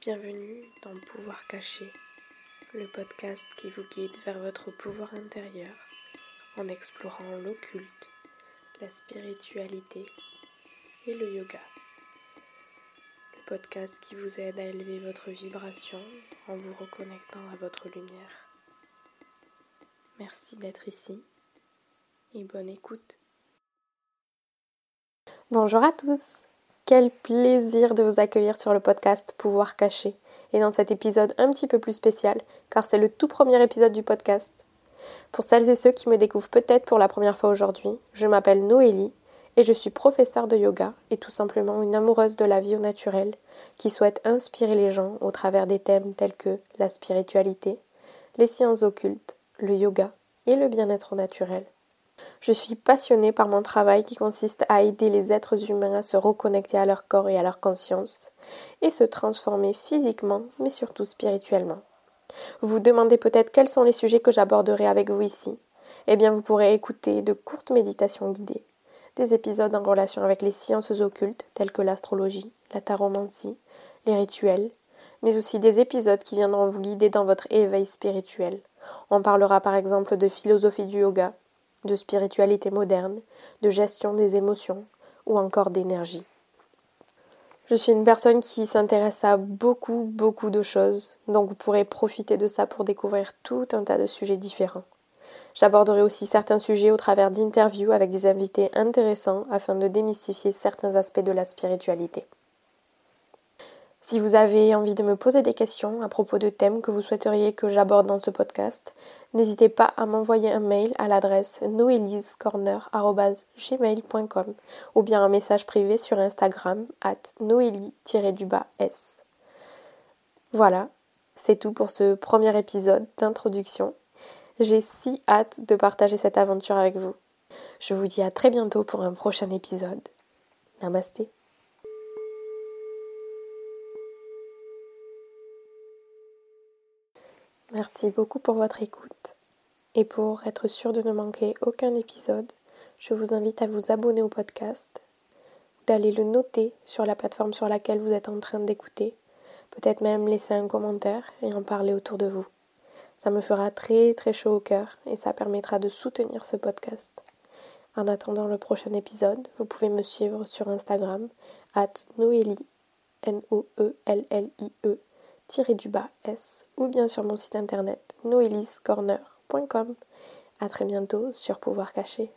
Bienvenue dans Pouvoir caché, le podcast qui vous guide vers votre pouvoir intérieur en explorant l'occulte, la spiritualité et le yoga. Le podcast qui vous aide à élever votre vibration en vous reconnectant à votre lumière. Merci d'être ici et bonne écoute. Bonjour à tous quel plaisir de vous accueillir sur le podcast Pouvoir caché et dans cet épisode un petit peu plus spécial car c'est le tout premier épisode du podcast. Pour celles et ceux qui me découvrent peut-être pour la première fois aujourd'hui, je m'appelle Noélie et je suis professeure de yoga et tout simplement une amoureuse de la vie au naturel qui souhaite inspirer les gens au travers des thèmes tels que la spiritualité, les sciences occultes, le yoga et le bien-être naturel. Je suis passionnée par mon travail qui consiste à aider les êtres humains à se reconnecter à leur corps et à leur conscience et se transformer physiquement mais surtout spirituellement. Vous vous demandez peut-être quels sont les sujets que j'aborderai avec vous ici. Eh bien, vous pourrez écouter de courtes méditations guidées, des épisodes en relation avec les sciences occultes telles que l'astrologie, la taromancie, les rituels, mais aussi des épisodes qui viendront vous guider dans votre éveil spirituel. On parlera par exemple de philosophie du yoga, de spiritualité moderne, de gestion des émotions ou encore d'énergie. Je suis une personne qui s'intéresse à beaucoup, beaucoup de choses, donc vous pourrez profiter de ça pour découvrir tout un tas de sujets différents. J'aborderai aussi certains sujets au travers d'interviews avec des invités intéressants afin de démystifier certains aspects de la spiritualité. Si vous avez envie de me poser des questions à propos de thèmes que vous souhaiteriez que j'aborde dans ce podcast, n'hésitez pas à m'envoyer un mail à l'adresse noeliscorner.gmail.com ou bien un message privé sur Instagram at noélie-s. Voilà, c'est tout pour ce premier épisode d'introduction. J'ai si hâte de partager cette aventure avec vous. Je vous dis à très bientôt pour un prochain épisode. Namasté. Merci beaucoup pour votre écoute. Et pour être sûr de ne manquer aucun épisode, je vous invite à vous abonner au podcast, d'aller le noter sur la plateforme sur laquelle vous êtes en train d'écouter, peut-être même laisser un commentaire et en parler autour de vous. Ça me fera très très chaud au cœur et ça permettra de soutenir ce podcast. En attendant le prochain épisode, vous pouvez me suivre sur Instagram at Noélie, N-O-E-L-L-I-E, du bas S ou bien sur mon site internet noeliscorner.com. À très bientôt sur Pouvoir Caché.